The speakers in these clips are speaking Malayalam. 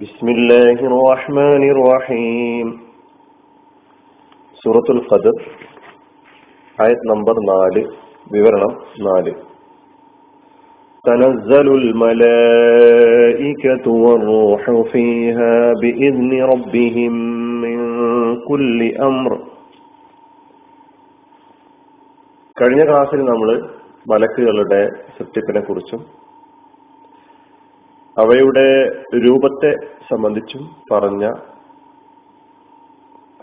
بسم الله الرحمن الرحيم സൂറത്തുൽ ഖദർ ആയത് നമ്പർ നാല് വിവരണം നാല് تنزل الملائكة والروح فيها بإذن ربهم من كل أمر കഴിഞ്ഞ ക്ലാസ്സിൽ നമ്മൾ മലക്കുകളുടെ സത്യത്തിനെ കുറിച്ചും അവയുടെ രൂപത്തെ സംബന്ധിച്ചും പറഞ്ഞ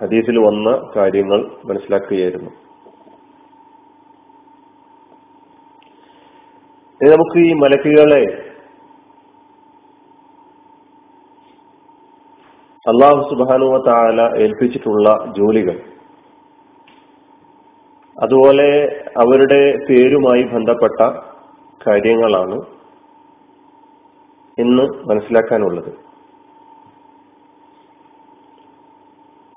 ഹദീസിൽ വന്ന കാര്യങ്ങൾ മനസ്സിലാക്കുകയായിരുന്നു. നമുക്ക് ഈ മലക്കുകളെ അള്ളാഹു സുബാനുവ താല ഏൽപ്പിച്ചിട്ടുള്ള ജോലികൾ അതുപോലെ അവരുടെ പേരുമായി ബന്ധപ്പെട്ട കാര്യങ്ങളാണ്. ഇന്ന് മനസ്സിലാക്കാനുള്ളത്.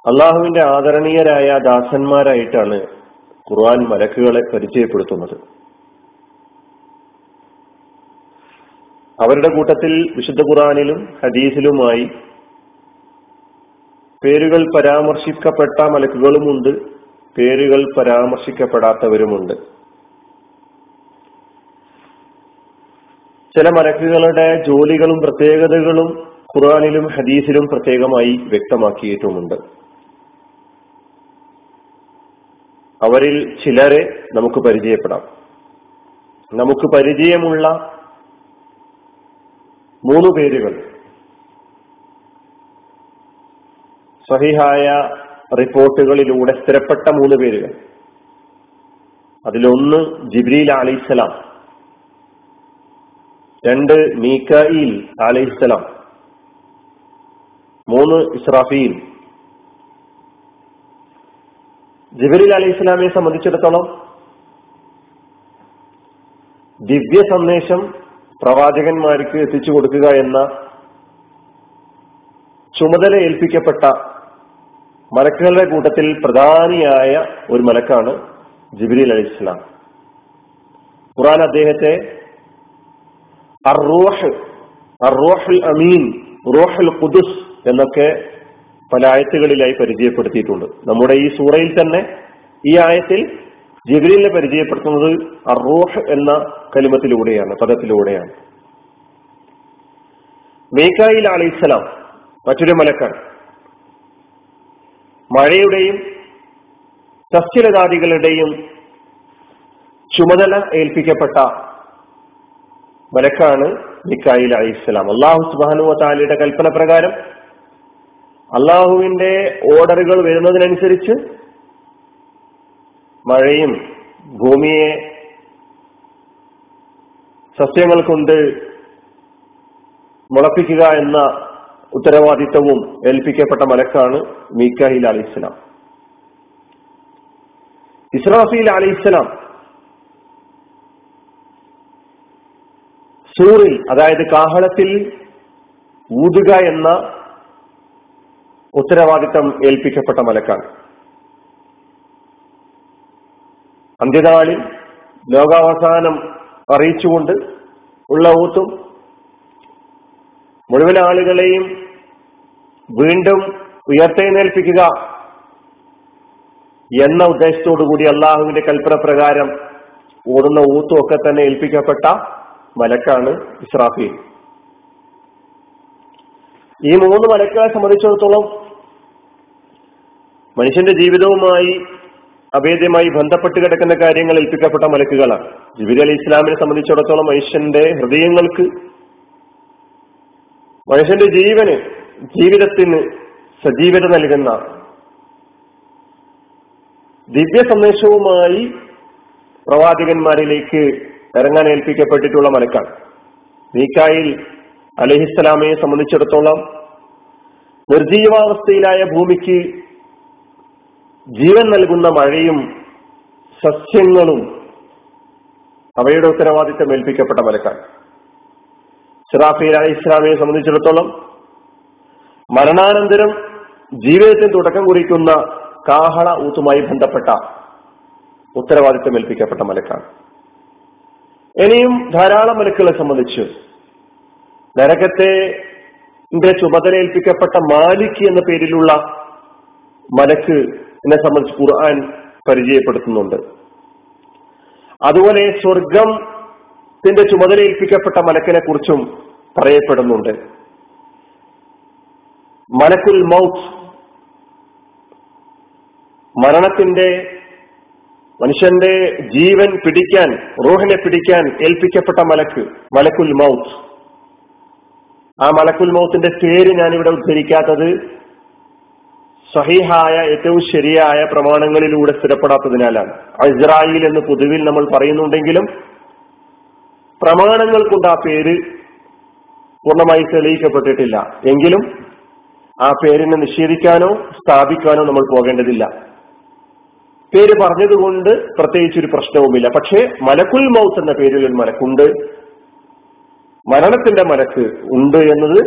അള്ളാഹുവിന്റെ ആദരണീയരായ ദാസന്മാരായിട്ടാണ് ഖുർആൻ മലക്കുകളെ പരിചയപ്പെടുത്തുന്നത്. അവരുടെ കൂട്ടത്തിൽ വിശുദ്ധ ഖുറാനിലും ഹദീസിലുമായി പേരുകൾ പരാമർശിക്കപ്പെട്ട മലക്കുകളുമുണ്ട് പേരുകൾ പരാമർശിക്കപ്പെടാത്തവരുമുണ്ട്. ചില മലക്കുകളുടെ ജോലികളും പ്രത്യേകതകളും ഖുറാനിലും ഹദീസിലും പ്രത്യേകമായി വ്യക്തമാക്കിയിട്ടുമുണ്ട്. അവരിൽ ചിലരെ നമുക്ക് പരിചയപ്പെടാം. നമുക്ക് പരിചയമുള്ള മൂന്ന് പേരുകൾ. സഹിഹായ റിപ്പോർട്ടുകളിലൂടെ സ്ഥിരപ്പെട്ട മൂന്ന് പേരുകൾ. അതിലൊന്ന് ജിബ്രീൽ അലിസ്ലാം രണ്ട് മീക്കായിൽ അലൈഹിസ്സലാം മൂന്ന് ഇസ്രാഫീൽ. ജിബിരിൽ അലൈഹി സംബന്ധിച്ചിടത്തോളം ദിവ്യ സന്ദേശം പ്രവാചകന്മാർക്ക് എത്തിച്ചു കൊടുക്കുക എന്ന ചുമതല ഏൽപ്പിക്കപ്പെട്ട മലക്കുകളുടെ കൂട്ടത്തിൽ പ്രധാനിയായ ഒരു മലക്കാണ് ജിബിരിൽ അലൈഹി ഇസ്ലാം ഖുറാൻ അദ്ദേഹത്തെ അമീൻ ഖുദുസ് എന്നൊക്കെ പല ആയത്തുകളിലായി പരിചയപ്പെടുത്തിയിട്ടുണ്ട്. നമ്മുടെ ഈ സൂറയിൽ തന്നെ ഈ ആയത്തിൽ ജിബ്രീലിനെ പരിചയപ്പെടുത്തുന്നത് അറോഹ് എന്ന കലിമത്തിലൂടെയാണ് പദത്തിലൂടെയാണ്. മീക്കായിൽ അലൈഹിസ്സലാം മറ്റൊരു മലക്കാണ് മഴയുടെയും സസ്യലതാദികളുടെയും ചുമതല ഏൽപ്പിക്കപ്പെട്ട മലക്കാണ് മിക്കായിൽ അലൈഹിസ്സലാം അള്ളാഹു സുബാനു താലിയുടെ കൽപ്പന പ്രകാരം അള്ളാഹുവിന്റെ ഓർഡറുകൾ വരുന്നതിനനുസരിച്ച് മഴയും ഭൂമിയെ സസ്യങ്ങൾ കൊണ്ട് മുളപ്പിക്കുക എന്ന ഉത്തരവാദിത്തവും ഏൽപ്പിക്കപ്പെട്ട മലക്കാണ് മീക്കാഹിൽ അലൈഹിസ്സലാം ഇസ്രാഫീൽ അലിസ്ലാം സൂറിൽ അതായത് കാഹളത്തിൽ ഊതുക എന്ന ഉത്തരവാദിത്തം ഏൽപ്പിക്കപ്പെട്ട മലക്കാണ്. അന്ത്യനാളിൽ ലോകാവസാനം അറിയിച്ചുകൊണ്ട് ഉള്ള ഊത്തും മുഴുവൻ ആളുകളെയും വീണ്ടും ഉയർത്തെഴുന്നേൽപ്പിക്കുക എന്ന ഉദ്ദേശത്തോടു കൂടി അള്ളാഹുവിന്റെ കൽപ്പന പ്രകാരം ഓടുന്ന ഊത്തും ഒക്കെ തന്നെ ഏൽപ്പിക്കപ്പെട്ട മലക്കാണ് ഇസ്രാഫീൽ. ഈ മൂന്ന് മലക്കുകളെ സംബന്ധിച്ചിടത്തോളം മനുഷ്യന്റെ ജീവിതവുമായി അഭേദ്യമായി ബന്ധപ്പെട്ട് കിടക്കുന്ന കാര്യങ്ങൾ ഏൽപ്പിക്കപ്പെട്ട മലക്കുകളാണ്. ജിബിരി അലി ഇസ്ലാമിനെ സംബന്ധിച്ചിടത്തോളം മനുഷ്യന്റെ ഹൃദയങ്ങൾക്ക് മനുഷ്യന്റെ ജീവന് ജീവിതത്തിന് സജീവത നൽകുന്ന ദിവ്യ സന്ദേശവുമായി പ്രവാചകന്മാരിലേക്ക് ഇറങ്ങാൻ ഏൽപ്പിക്കപ്പെട്ടിട്ടുള്ള മലക്കാണ്. മീക്കായിൽ അലഹിസ്സലാമയെ സംബന്ധിച്ചിടത്തോളം നിർജീവാവസ്ഥയിലായ ഭൂമിക്ക് ജീവൻ നൽകുന്ന മഴയും സസ്യങ്ങളും അവയുടെ ഉത്തരവാദിത്തം ഏൽപ്പിക്കപ്പെട്ട മലക്കാണ്. സിറാഫീൽ അലി ഇസ്ലാമിയെ സംബന്ധിച്ചിടത്തോളം മരണാനന്തരം ജീവിതത്തിന് തുടക്കം കുറിക്കുന്ന കാഹള ഊത്തുമായി ബന്ധപ്പെട്ട ഉത്തരവാദിത്തം ഏൽപ്പിക്കപ്പെട്ട മലക്കാണ്. ഇനിയും ധാരാളം മലക്കുകളെ സംബന്ധിച്ച് നരകത്തെ ചുമതലയേൽപ്പിക്കപ്പെട്ട മാലിക് എന്ന പേരിലുള്ള മലക്ക് എന്നെ സംബന്ധിച്ച് ഖുർആൻ പരിചയപ്പെടുത്തുന്നുണ്ട്. അതുപോലെ സ്വർഗത്തിന്റെ ചുമതലയേൽപ്പിക്കപ്പെട്ട മലക്കിനെ കുറിച്ചും പറയപ്പെടുന്നുണ്ട്. മലക്കുൽ മൗത്ത് മരണത്തിന്റെ മനുഷ്യന്റെ ജീവൻ പിടിക്കാൻ റോഹിനെ പിടിക്കാൻ ഏൽപ്പിക്കപ്പെട്ട മലക്ക് മലക്കുൽ മൗത്ത്. ആ മലക്കുൽ മൗത്തിന്റെ പേര് ഞാൻ ഇവിടെ ഉദ്ധരിക്കാത്തത് സഹിഹായ ഏറ്റവും ശരിയായ പ്രമാണങ്ങളിലൂടെ സ്ഥിരപ്പെടാത്തതിനാലാണ്. ഇസ്രായേൽ എന്ന് പൊതുവിൽ നമ്മൾ പറയുന്നുണ്ടെങ്കിലും പ്രമാണങ്ങൾ കൊണ്ട് ആ പേര് പൂർണമായി തെളിയിക്കപ്പെട്ടിട്ടില്ല. എങ്കിലും ആ പേരിനെ നിഷേധിക്കാനോ സ്ഥാപിക്കാനോ നമ്മൾ പോകേണ്ടതില്ല. പേര് പറഞ്ഞതുകൊണ്ട് പ്രത്യേകിച്ച് ഒരു പ്രശ്നവുമില്ല. പക്ഷേ മലക്കുൽ മൗത്ത് എന്ന പേരിൽ ഒരു മലക്കുണ്ട്. മരണത്തിന്റെ മലക്ക് ഉണ്ട് എന്നത്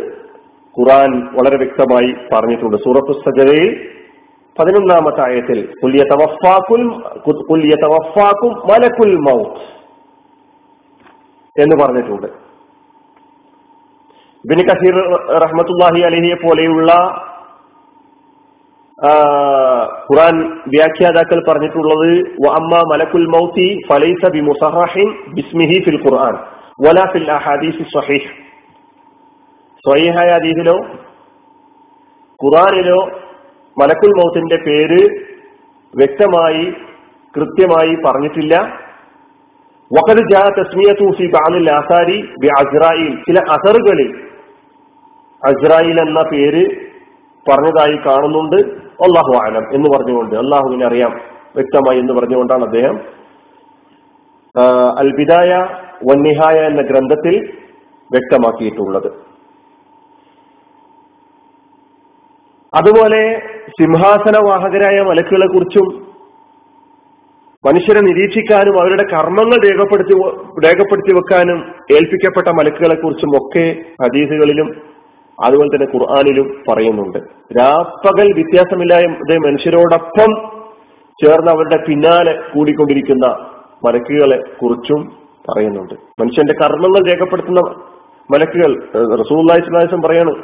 ഖുറാൻ വളരെ വ്യക്തമായി പറഞ്ഞിട്ടുണ്ട്. സൂറത്ത് സജതയിൽ പതിനൊന്നാമത്തെ ആയത്തിൽ മലക്കുൽ മൗത്ത് എന്ന് പറഞ്ഞിട്ടുണ്ട്. ബിൻ കസീർ റഹ്മത്തുല്ലാഹി അലഹിയെ പോലെയുള്ള ഖുറാൻ വ്യാഖ്യാതാക്കൾ പറഞ്ഞിട്ടുള്ളത് അമ്മ മലക്കുൽ മൗത്തി ഫലൈസ ബി മുസഹിൻ ബിസ്മിഹി ഫിൽ ഖുർആൻ വല ഫിൽ അഹാദീസ് സ്വഹീഹ്. സ്വഹീഹായ ഹദീസിലോ ഖുറാനിലോ മലക്കുൽ മൗത്തിന്റെ പേര് വ്യക്തമായി കൃത്യമായി പറഞ്ഞിട്ടില്ല. വഖദ് ജാ തസ്മിയത്തു ഫി ബഅദിൽ ആസാരി ബി അസ്രായിൽ. ചില അസറുകളിൽ അസ്രായിൽ എന്ന പേര് പറഞ്ഞതായി കാണുന്നുണ്ട്. അള്ളാഹു ആലം എന്ന് പറഞ്ഞുകൊണ്ട് അള്ളാഹുവിനെ അറിയാം വ്യക്തമായി എന്ന് പറഞ്ഞുകൊണ്ടാണ് അദ്ദേഹം അൽബിദായ വന്നിഹായ എന്ന ഗ്രന്ഥത്തിൽ വ്യക്തമാക്കിയിട്ടുള്ളത്. അതുപോലെ സിംഹാസനവാഹകരായ മലക്കുകളെ കുറിച്ചും മനുഷ്യരെ നിരീക്ഷിക്കാനും അവരുടെ കർമ്മങ്ങൾ രേഖപ്പെടുത്തി രേഖപ്പെടുത്തി വെക്കാനും ഏൽപ്പിക്കപ്പെട്ട മലക്കുകളെ കുറിച്ചും ഒക്കെ ഹദീസുകളിലും അതുപോലെ തന്നെ ഖുർആാനിലും പറയുന്നുണ്ട്. രാപ്പകൽ വ്യത്യാസമില്ലാതെ മനുഷ്യരോടൊപ്പം ചേർന്ന് അവരുടെ പിന്നാലെ കൂടിക്കൊണ്ടിരിക്കുന്ന മലക്കുകളെ കുറിച്ചും പറയുന്നുണ്ട്. മനുഷ്യന്റെ കർമ്മങ്ങൾ രേഖപ്പെടുത്തുന്ന മലക്കുകൾ റസൂല്ലാസ്ലാസം പറയാണ്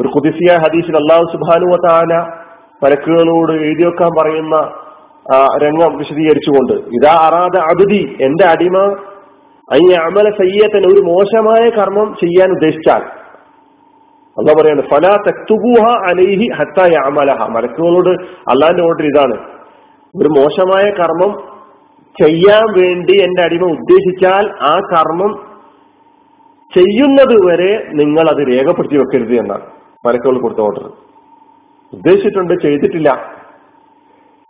ഒരു കുതിസിയ ഹദീസിൽ അള്ളാഹു സുബാനു താന മലക്കുകളോട് എഴുതി വെക്കാൻ പറയുന്ന രംഗം വിശദീകരിച്ചുകൊണ്ട് ഇതാ അറാദ അബുദി എന്റെ അടിമ അയ്യ അമല സയ്യത്തന് ഒരു മോശമായ കർമ്മം ചെയ്യാൻ ഉദ്ദേശിച്ചാൽ അല്ല പറയാണ് ഫല തക്തുബൂഹ അലൈഹി ഹത്തായ അമലഹ മലക്കുകളോട് അള്ളാന്റെ ഓർഡർ ഇതാണ്. ഒരു മോശമായ കർമ്മം ചെയ്യാൻ വേണ്ടി എന്റെ അടിമ ഉദ്ദേശിച്ചാൽ ആ കർമ്മം ചെയ്യുന്നത് വരെ നിങ്ങൾ അത് രേഖപ്പെടുത്തി വെക്കരുത് എന്നാണ് മലക്കുകൾ കൊടുത്ത ഓർഡർ. ഉദ്ദേശിച്ചിട്ടുണ്ട് ചെയ്തിട്ടില്ല.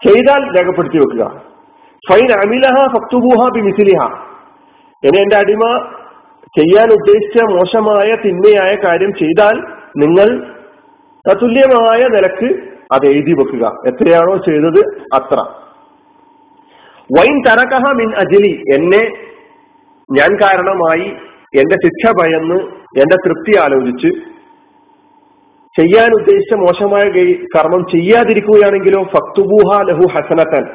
ചെയ്താൽ രേഖപ്പെടുത്തി വെക്കുക. ഫൈൻ അമിലഹ ഫക്തുബൂഹ ബിമിസിലിഹ. ഇനി എന്റെ അടിമ ചെയ്യാൻ ഉദ്ദേശിച്ച മോശമായ തിന്മയായ കാര്യം ചെയ്താൽ നിങ്ങൾ തതുല്യമായ നിലയ്ക്ക് അത് എഴുതി വെക്കുക. എത്രയാണോ ചെയ്തത് അത്ര. വൈൻ തരകഹ മിൻ അജലി. എന്നെ ഞാൻ കാരണമായി എന്റെ ശിക്ഷ ഭയന്ന് എന്റെ തൃപ്തി ആലോചിച്ച് ചെയ്യാൻ ഉദ്ദേശിച്ച മോശമായ കർമ്മം ചെയ്യാതിരിക്കുകയാണെങ്കിലോ ഫക്തുബൂഹ ലഹു ഹസനത്തൻ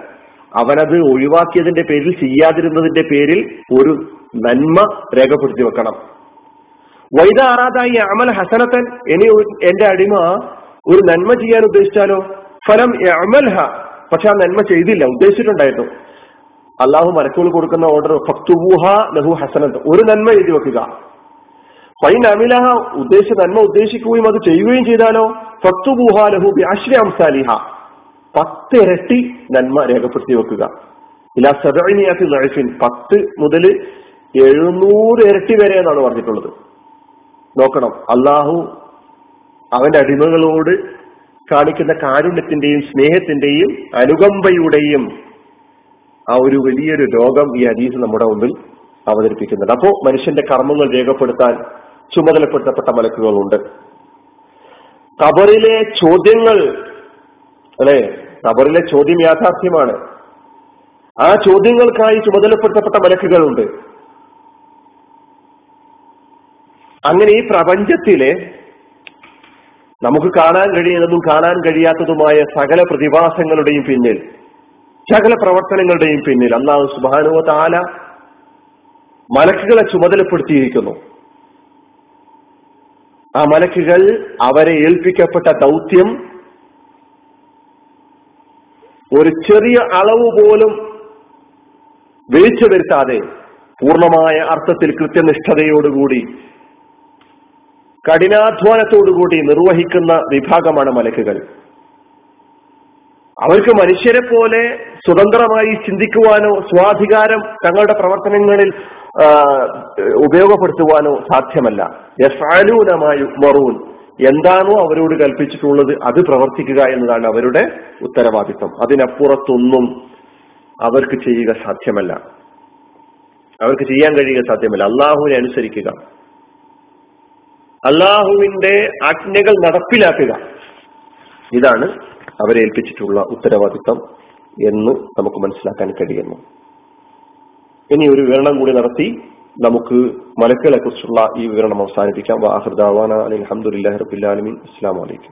അവനത് ഒഴിവാക്കിയതിന്റെ പേരിൽ ചെയ്യാതിരുന്നതിന്റെ പേരിൽ ഒരു നന്മ രേഖപ്പെടുത്തി വെക്കണം. വൈദ ആറാതായി അമൽ ഹസനത്തൻ ഇനി എന്റെ അടിമ ഒരു നന്മ ചെയ്യാൻ ഉദ്ദേശിച്ചാലോ? ഫലം അമൽഹ പക്ഷെ ആ നന്മ ചെയ്തില്ല ഉദ്ദേശിച്ചിട്ടുണ്ടായിരുന്നു. അള്ളാഹു മലക്കുകൾ കൊടുക്കുന്ന ഓർഡർ ഫക്തുബൂഹ ലഹു ഹസനത്ത്. ഒരു നന്മ എഴുതി വെക്കുക. ഫൈൻ അമിലഹ ഉദ്ദേശ നന്മ ഉദ്ദേശിക്കുകയും അത് ചെയ്യുകയും ചെയ്താലോ? ഫക്തുബൂഹ ലഹു ബിഅശ്രി അംസാലിഹ. പത്തിരട്ടി നന്മ രേഖപ്പെടുത്തി വെക്കുക. ഇല്ല സദിനിയാസിൻ പത്ത് മുതൽ എഴുന്നൂറ് ഇരട്ടി വരെ എന്നാണ് പറഞ്ഞിട്ടുള്ളത്. നോക്കണം. അള്ളാഹു അവന്റെ അടിമകളോട് കാണിക്കുന്ന കാരുണ്യത്തിന്റെയും സ്നേഹത്തിന്റെയും അനുകമ്പയുടെയും ആ ഒരു വലിയൊരു രോഗം ഈ ഹദീസ് നമ്മുടെ മുമ്പിൽ അവതരിപ്പിക്കുന്നുണ്ട്. അപ്പോ മനുഷ്യന്റെ കർമ്മങ്ങൾ രേഖപ്പെടുത്താൻ ചുമതലപ്പെടുത്തപ്പെട്ട മലക്കുകളുണ്ട്. കബറിലെ ചോദ്യങ്ങൾ അല്ലെ? കബറിലെ ചോദ്യം യാഥാർത്ഥ്യമാണ്. ആ ചോദ്യങ്ങൾക്കായി ചുമതലപ്പെടുത്തപ്പെട്ട മലക്കുകളുണ്ട്. അങ്ങനെ ഈ പ്രപഞ്ചത്തിലെ നമുക്ക് കാണാൻ കഴിയുന്നതും കാണാൻ കഴിയാത്തതുമായ സകല പ്രതിഭാസങ്ങളുടെയും പിന്നിൽ സകല പ്രവർത്തനങ്ങളുടെയും പിന്നിൽ അള്ളാഹു സുബാനുവ താല മലക്കുകളെ ചുമതലപ്പെടുത്തിയിരിക്കുന്നു. ആ മലക്കുകൾ അവരെ ഏൽപ്പിക്കപ്പെട്ട ദൗത്യം ഒരു ചെറിയ അളവ് പോലും വീഴ്ച വരുത്താതെ പൂർണമായ അർത്ഥത്തിൽ കൃത്യനിഷ്ഠതയോടുകൂടി കഠിനാധ്വാനത്തോടുകൂടി നിർവഹിക്കുന്ന വിഭാഗമാണ് മലക്കുകൾ. അവർക്ക് മനുഷ്യരെ പോലെ സ്വതന്ത്രമായി ചിന്തിക്കുവാനോ സ്വാധികാരം തങ്ങളുടെ പ്രവർത്തനങ്ങളിൽ ഉപയോഗപ്പെടുത്തുവാനോ സാധ്യമല്ല. യസാലൂനമായി മറൂൻ. എന്താണോ അവരോട് കൽപ്പിച്ചിട്ടുള്ളത് അത് പ്രവർത്തിക്കുക എന്നതാണ് അവരുടെ ഉത്തരവാദിത്വം. അതിനപ്പുറത്തൊന്നും അവർക്ക് ചെയ്യുക സാധ്യമല്ല. അവർക്ക് ചെയ്യാൻ കഴിയുക സാധ്യമല്ല. അള്ളാഹുവിനെ അനുസരിക്കുക. അള്ളാഹുവിന്റെ ആജ്ഞകൾ നടപ്പിലാക്കുക. ഇതാണ് അവരെ ഏൽപ്പിച്ചിട്ടുള്ള ഉത്തരവാദിത്തം എന്ന് നമുക്ക് മനസ്സിലാക്കാൻ കഴിയുന്നു. ഇനി ഒരു വിവരണം കൂടി നടത്തി നമുക്ക് മലക്കുകളെ കുറിച്ചുള്ള ഈ വിവരണം അവസാനിപ്പിക്കാം. അലഹമുല്ലാ റബുല്ലാലമീൻ അസ്സാം വലൈക്കും